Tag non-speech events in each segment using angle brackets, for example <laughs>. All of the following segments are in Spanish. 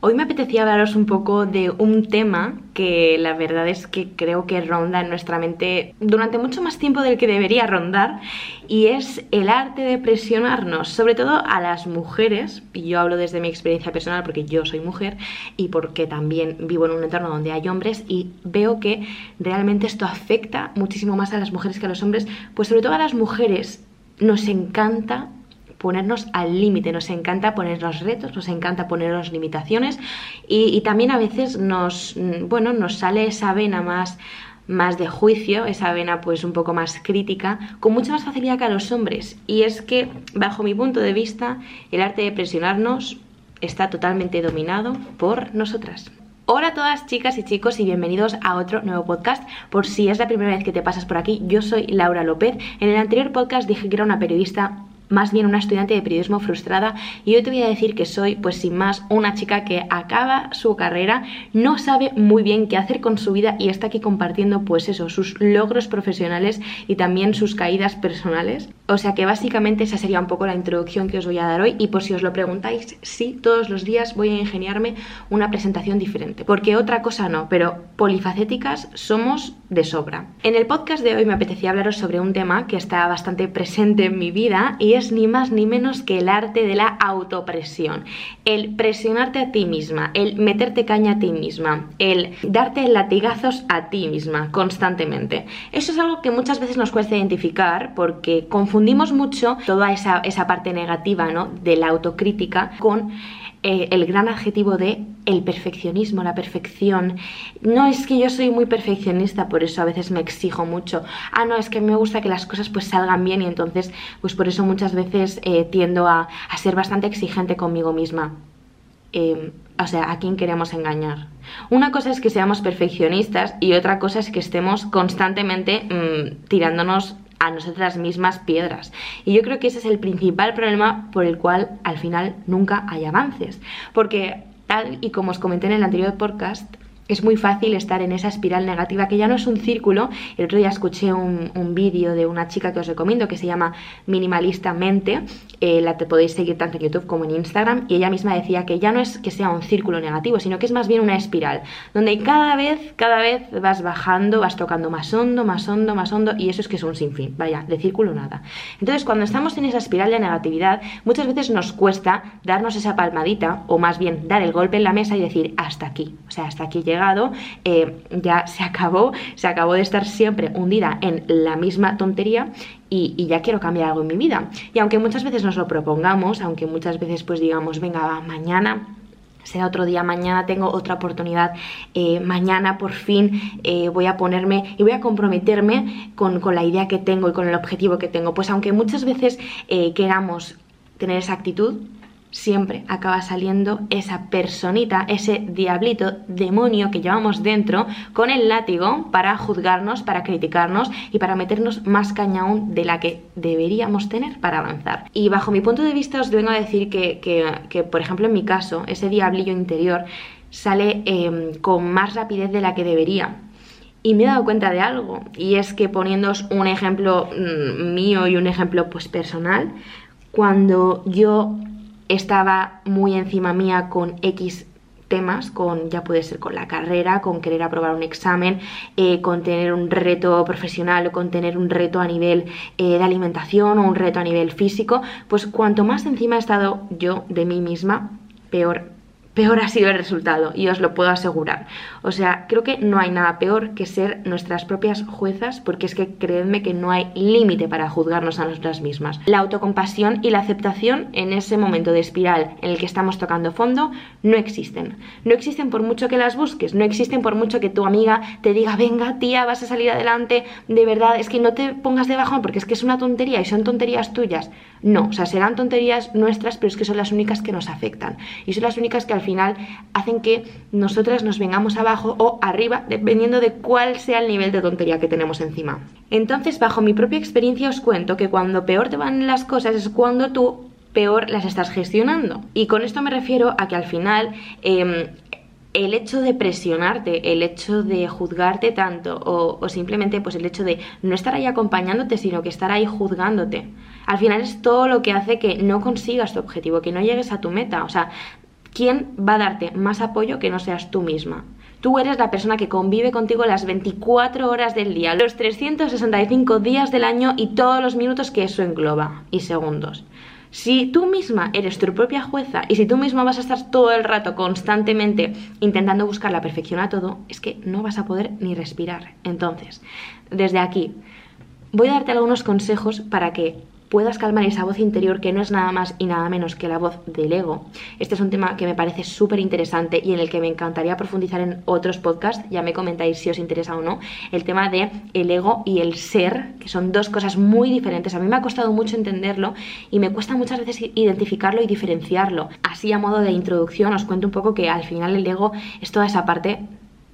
Hoy me apetecía hablaros un poco de un tema que la verdad es que creo que ronda en nuestra mente durante mucho más tiempo del que debería rondar y es el arte de presionarnos, sobre todo a las mujeres, y yo hablo desde mi experiencia personal porque yo soy mujer y porque también vivo en un entorno donde hay hombres y veo que realmente esto afecta muchísimo más a las mujeres que a los hombres, pues sobre todo a las mujeres nos encanta ponernos al límite, nos encanta ponernos retos, nos encanta ponernos limitaciones y, también a veces nos, bueno, nos sale esa vena más más de juicio, esa vena pues un poco más crítica, con mucha más facilidad que a los hombres. Y es que, bajo mi punto de vista, el arte de presionarnos está totalmente dominado por nosotras. Hola a todas chicas y chicos y bienvenidos a otro nuevo podcast. Por si es la primera vez que te pasas por aquí, yo soy Laura López. En el anterior podcast dije que era una periodista más bien una estudiante de periodismo frustrada y hoy te voy a decir que soy, pues sin más, una chica que acaba su carrera, no sabe muy bien qué hacer con su vida y está aquí compartiendo pues eso, sus logros profesionales y también sus caídas personales. O sea que básicamente esa sería un poco la introducción que os voy a dar hoy y por si os lo preguntáis, sí, todos los días voy a ingeniarme una presentación diferente, porque otra cosa no, pero polifacéticas somos de sobra. En el podcast de hoy me apetecía hablaros sobre un tema que está bastante presente en mi vida y es ni más ni menos que el arte de la autopresión. El presionarte a ti misma, el meterte caña a ti misma, el darte latigazos a ti misma constantemente. Eso es algo que muchas veces nos cuesta identificar porque confundimos mucho toda esa, esa parte negativa ¿no? de la autocrítica con eh, el gran adjetivo de el perfeccionismo, la perfección. No es que yo soy muy perfeccionista, por eso a veces me exijo mucho. Ah, no, es que me gusta que las cosas pues salgan bien y entonces pues por eso muchas veces eh, tiendo a, ser bastante exigente conmigo misma. Em, o sea, ¿a quién queremos engañar? Una cosa es que seamos perfeccionistas y otra cosa es que estemos constantemente mm, tirándonos a nosotras mismas piedras. Y yo creo que ese es el principal problema por el cual al final nunca hay avances. Porque tal y como os comenté en el anterior podcast, es muy fácil estar en esa espiral negativa que ya no es un círculo. El otro día escuché un, vídeo de una chica que os recomiendo que se llama Minimalistamente. Eh, la te podéis seguir tanto en YouTube como en Instagram. Y ella misma decía que ya no es que sea un círculo negativo, sino que es más bien una espiral. Donde cada vez, cada vez vas bajando, vas tocando más hondo, más hondo, más hondo. Y eso es que es un sinfín. Vaya, de círculo nada. Entonces, cuando estamos en esa espiral de negatividad, muchas veces nos cuesta darnos esa palmadita, o más bien dar el golpe en la mesa y decir hasta aquí. O sea, hasta aquí llega eh, ya se acabó, se acabó de estar siempre hundida en la misma tontería y, ya quiero cambiar algo en mi vida. Y aunque muchas veces nos lo propongamos, aunque muchas veces pues digamos, venga, mañana será otro día, mañana tengo otra oportunidad, eh, mañana por fin eh, voy a ponerme y voy a comprometerme con, con, la idea que tengo y con el objetivo que tengo. Pues aunque muchas veces queramos tener esa actitud, siempre acaba saliendo esa personita, ese diablito, demonio que llevamos dentro con el látigo para juzgarnos, para criticarnos y para meternos más caña aún de la que deberíamos tener para avanzar. Y bajo mi punto de vista os vengo a decir que, por ejemplo, en mi caso, ese diablillo interior sale em, con más rapidez de la que debería. Y me he dado cuenta de algo, y es que poniéndoos un ejemplo mm, mío y un ejemplo pues personal, cuando yo estaba muy encima mía con X temas, con ya puede ser con la carrera, con querer aprobar un examen, eh, con tener un reto profesional o con tener un reto a nivel eh, de alimentación o un reto a nivel físico, pues cuanto más encima he estado yo de mí misma, peor peor ha sido el resultado y os lo puedo asegurar. O sea, creo que no hay nada peor que ser nuestras propias juezas porque es que creedme que no hay límite para juzgarnos a nosotras mismas. La autocompasión y la aceptación en ese momento de espiral en el que estamos tocando fondo no existen. No existen por mucho que las busques, no existen por mucho que tu amiga te diga, venga tía, vas a salir adelante, de verdad, es que no te pongas de bajón porque es que es una tontería y son tonterías tuyas. No, o sea, serán tonterías nuestras, pero es que son las únicas que nos afectan y son las únicas que al final hacen que nosotras nos vengamos abajo o arriba, dependiendo de cuál sea el nivel de tontería que tenemos encima. Entonces, bajo mi propia experiencia os cuento que cuando peor te van las cosas es cuando tú peor las estás gestionando. Y con esto me refiero a que al final em, el hecho de presionarte, el hecho de juzgarte tanto o, o, simplemente pues el hecho de no estar ahí acompañándote, sino que estar ahí juzgándote, al final es todo lo que hace que no consigas tu objetivo, que no llegues a tu meta. O sea, ¿quién va a darte más apoyo que no seas tú misma? Tú eres la persona que convive contigo las 24 horas del día, los 365 días del año y todos los minutos que eso engloba y segundos. Si tú misma eres tu propia jueza y si tú misma vas a estar todo el rato constantemente intentando buscar la perfección a todo, es que no vas a poder ni respirar. Entonces, desde aquí, voy a darte algunos consejos para que puedas calmar esa voz interior que no es nada más y nada menos que la voz del ego. Este es un tema que me parece súper interesante y en el que me encantaría profundizar en otros podcasts, ya me comentáis si os interesa o no, el tema de el ego y el ser, que son dos cosas muy diferentes. A mí me ha costado mucho entenderlo y me cuesta muchas veces identificarlo y diferenciarlo. Así a modo de introducción os cuento un poco que al final el ego es toda esa parte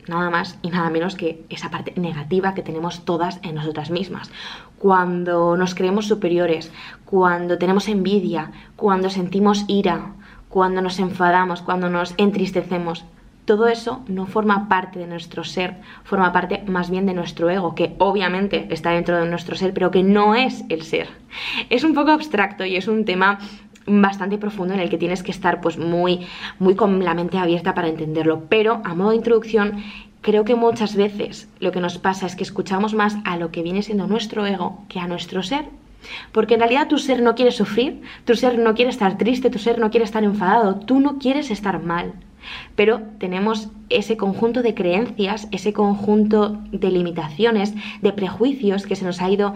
nada más y nada menos que esa parte negativa que tenemos todas en nosotras mismas. Cuando nos creemos superiores, cuando tenemos envidia, cuando sentimos ira, cuando nos enfadamos, cuando nos entristecemos, todo eso no forma parte de nuestro ser, forma parte más bien de nuestro ego, que obviamente está dentro de nuestro ser, pero que no es el ser. Es un poco abstracto y es un tema bastante profundo en el que tienes que estar pues muy, muy con la mente abierta para entenderlo. Pero a modo de introducción, creo que muchas veces lo que nos pasa es que escuchamos más a lo que viene siendo nuestro ego que a nuestro ser. Porque en realidad tu ser no quiere sufrir, tu ser no quiere estar triste, tu ser no quiere estar enfadado, tú no quieres estar mal. Pero tenemos ese conjunto de creencias, ese conjunto de limitaciones, de prejuicios que se nos ha ido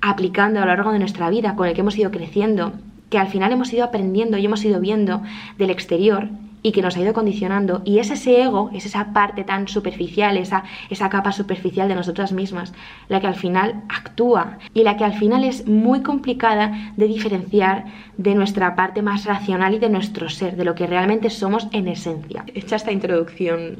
aplicando a lo largo de nuestra vida, con el que hemos ido creciendo que al final hemos ido aprendiendo y hemos ido viendo del exterior y que nos ha ido condicionando. Y es ese ego, es esa parte tan superficial, esa, esa capa superficial de nosotras mismas, la que al final actúa y la que al final es muy complicada de diferenciar de nuestra parte más racional y de nuestro ser, de lo que realmente somos en esencia. Hecha esta introducción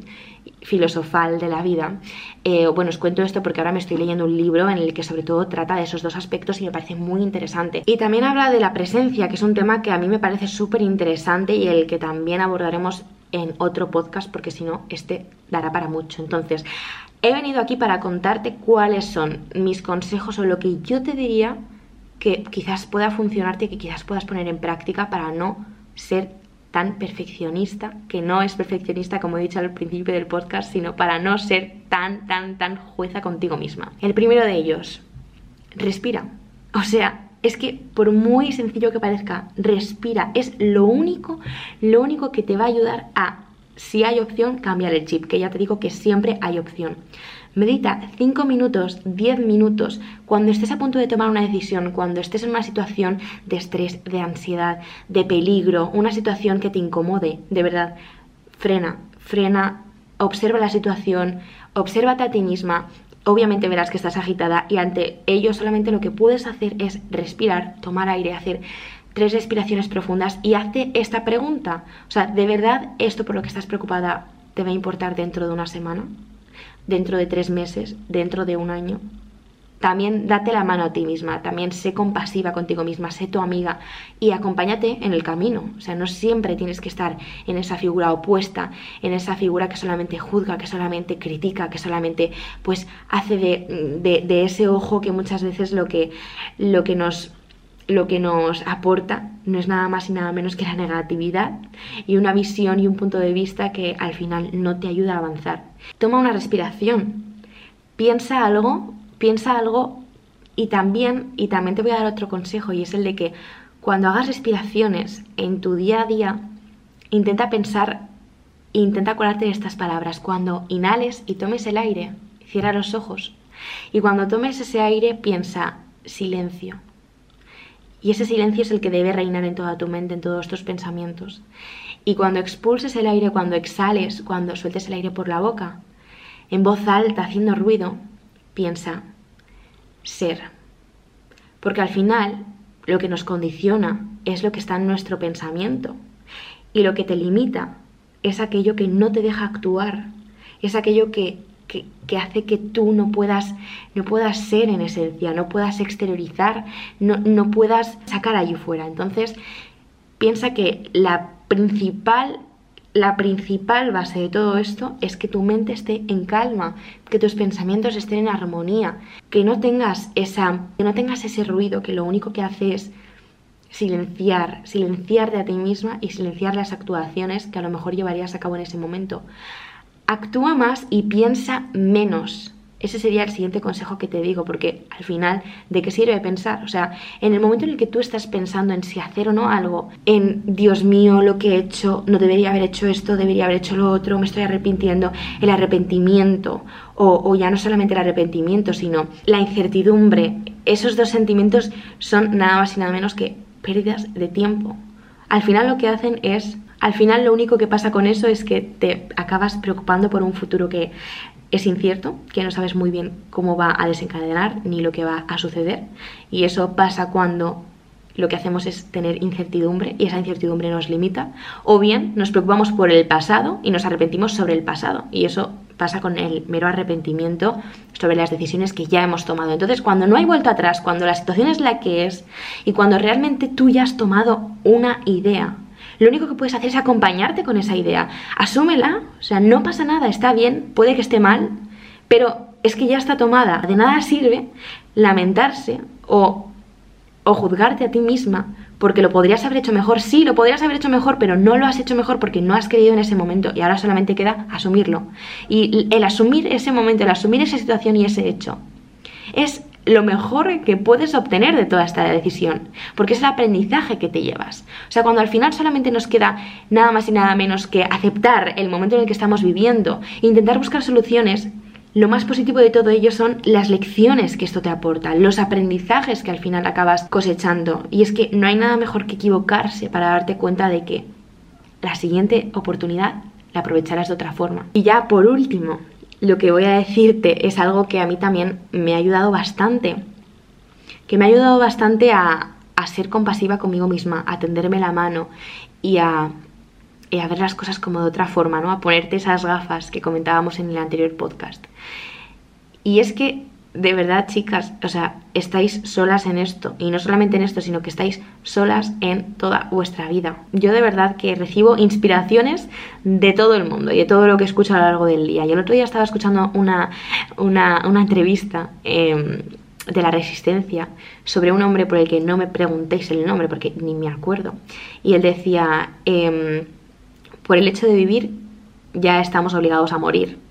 filosofal de la vida. Eh, bueno, os cuento esto porque ahora me estoy leyendo un libro en el que sobre todo trata de esos dos aspectos y me parece muy interesante. Y también habla de la presencia, que es un tema que a mí me parece súper interesante y el que también abordaremos en otro podcast porque si no, este dará para mucho. Entonces, he venido aquí para contarte cuáles son mis consejos o lo que yo te diría que quizás pueda funcionarte y que quizás puedas poner en práctica para no ser tan perfeccionista, que no es perfeccionista como he dicho al principio del podcast, sino para no ser tan, tan, tan jueza contigo misma. El primero de ellos, respira. O sea, es que por muy sencillo que parezca, respira. Es lo único, lo único que te va a ayudar a, si hay opción, cambiar el chip, que ya te digo que siempre hay opción. Medita 5 minutos, 10 minutos, cuando estés a punto de tomar una decisión, cuando estés en una situación de estrés, de ansiedad, de peligro, una situación que te incomode, de verdad, frena, frena, observa la situación, obsérvate a ti misma, obviamente verás que estás agitada y ante ello solamente lo que puedes hacer es respirar, tomar aire, hacer tres respiraciones profundas y hazte esta pregunta. O sea, ¿de verdad esto por lo que estás preocupada te va a importar dentro de una semana? Dentro de tres meses, dentro de un año. También date la mano a ti misma, también sé compasiva contigo misma, sé tu amiga y acompáñate en el camino. O sea, no siempre tienes que estar en esa figura opuesta, en esa figura que solamente juzga, que solamente critica, que solamente pues hace de, de, ese ojo que muchas veces lo que, lo que nos lo que nos aporta no es nada más y nada menos que la negatividad y una visión y un punto de vista que al final no te ayuda a avanzar. Toma una respiración, piensa algo, piensa algo y también, y también te voy a dar otro consejo y es el de que cuando hagas respiraciones en tu día a día, intenta pensar, intenta acordarte de estas palabras. Cuando inhales y tomes el aire, cierra los ojos. Y cuando tomes ese aire, piensa silencio y ese silencio es el que debe reinar en toda tu mente, en todos tus pensamientos. Y cuando expulses el aire, cuando exhales, cuando sueltes el aire por la boca, en voz alta, haciendo ruido, piensa, ser. Porque al final lo que nos condiciona es lo que está en nuestro pensamiento. Y lo que te limita es aquello que no te deja actuar, es aquello que que, hace que tú no puedas, no puedas ser en esencia, no puedas exteriorizar, no, no puedas sacar allí fuera. Entonces, piensa que la principal la principal base de todo esto es que tu mente esté en calma, que tus pensamientos estén en armonía, que no tengas esa que no tengas ese ruido que lo único que hace es silenciar, silenciarte a ti misma y silenciar las actuaciones que a lo mejor llevarías a cabo en ese momento. Actúa más y piensa menos. Ese sería el siguiente consejo que te digo, porque al final, ¿de qué sirve pensar? O sea, en el momento en el que tú estás pensando en si hacer o no algo, en Dios mío, lo que he hecho, no debería haber hecho esto, debería haber hecho lo otro, me estoy arrepintiendo, el arrepentimiento, o, o ya no solamente el arrepentimiento, sino la incertidumbre, esos dos sentimientos son nada más y nada menos que pérdidas de tiempo. Al final lo que hacen es al final lo único que pasa con eso es que te acabas preocupando por un futuro que es incierto, que no sabes muy bien cómo va a desencadenar ni lo que va a suceder. Y eso pasa cuando lo que hacemos es tener incertidumbre y esa incertidumbre nos limita. O bien nos preocupamos por el pasado y nos arrepentimos sobre el pasado. Y eso pasa con el mero arrepentimiento sobre las decisiones que ya hemos tomado. Entonces, cuando no hay vuelta atrás, cuando la situación es la que es y cuando realmente tú ya has tomado una idea, lo único que puedes hacer es acompañarte con esa idea. Asúmela, o sea, no pasa nada, está bien, puede que esté mal, pero es que ya está tomada. De nada sirve lamentarse o, o juzgarte a ti misma porque lo podrías haber hecho mejor. Sí, lo podrías haber hecho mejor, pero no lo has hecho mejor porque no has creído en ese momento y ahora solamente queda asumirlo. Y el asumir ese momento, el asumir esa situación y ese hecho es lo mejor que puedes obtener de toda esta decisión, porque es el aprendizaje que te llevas. O sea, cuando al final solamente nos queda nada más y nada menos que aceptar el momento en el que estamos viviendo e intentar buscar soluciones, lo más positivo de todo ello son las lecciones que esto te aporta, los aprendizajes que al final acabas cosechando. Y es que no hay nada mejor que equivocarse para darte cuenta de que la siguiente oportunidad la aprovecharás de otra forma. Y ya por último, lo que voy a decirte es algo que a mí también me ha ayudado bastante. Que me ha ayudado bastante a, ser compasiva conmigo misma, a tenderme la mano y a, y a ver las cosas como de otra forma, ¿no? A ponerte esas gafas que comentábamos en el anterior podcast. Y es que de verdad, chicas, o sea, estáis solas en esto. Y no solamente en esto, sino que estáis solas en toda vuestra vida. Yo de verdad que recibo inspiraciones de todo el mundo y de todo lo que escucho a lo largo del día. Yo el otro día estaba escuchando una, una, entrevista em, de la resistencia sobre un hombre por el que no me preguntéis el nombre porque ni me acuerdo. Y él decía, em, por el hecho de vivir ya estamos obligados a morir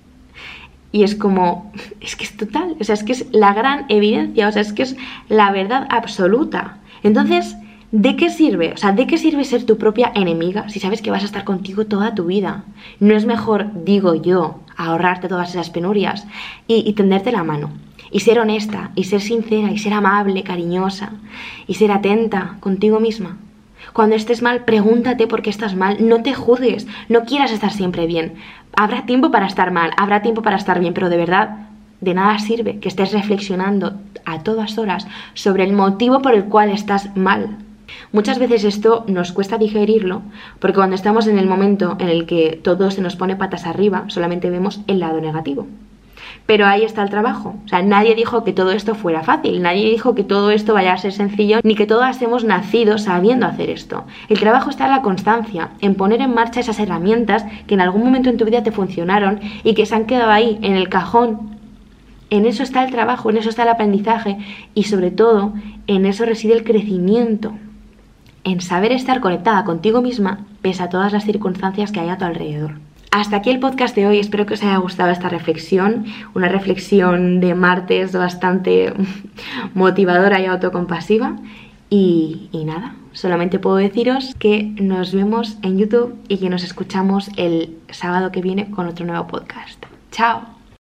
y es como, <laughs> es que es total, o sea, es que es la gran evidencia, o sea, es que es la verdad absoluta. Entonces, ¿de qué sirve? O sea, ¿de qué sirve ser tu propia enemiga si sabes que vas a estar contigo toda tu vida? ¿No es mejor, digo yo, ahorrarte todas esas penurias y, tenderte la mano? Y ser honesta, y ser sincera, y ser amable, cariñosa, y ser atenta contigo misma. Cuando estés mal, pregúntate por qué estás mal, no te juzgues, no quieras estar siempre bien. Habrá tiempo para estar mal, habrá tiempo para estar bien, pero de verdad, de nada sirve que estés reflexionando a todas horas sobre el motivo por el cual estás mal. Muchas veces esto nos cuesta digerirlo porque cuando estamos en el momento en el que todo se nos pone patas arriba, solamente vemos el lado negativo. Pero ahí está el trabajo. O sea, nadie dijo que todo esto fuera fácil, nadie dijo que todo esto vaya a ser sencillo, ni que todas hemos nacido sabiendo hacer esto. El trabajo está en la constancia, en poner en marcha esas herramientas que en algún momento en tu vida te funcionaron y que se han quedado ahí, en el cajón. En eso está el trabajo, en eso está el aprendizaje y sobre todo en eso reside el crecimiento. En saber estar conectada contigo misma pese a todas las circunstancias que hay a tu alrededor. Hasta aquí el podcast de hoy, espero que os haya gustado esta reflexión, una reflexión de martes bastante <laughs> motivadora y autocompasiva. Y, y, nada, solamente puedo deciros que nos vemos en YouTube y que nos escuchamos el sábado que viene con otro nuevo podcast. ¡Chao!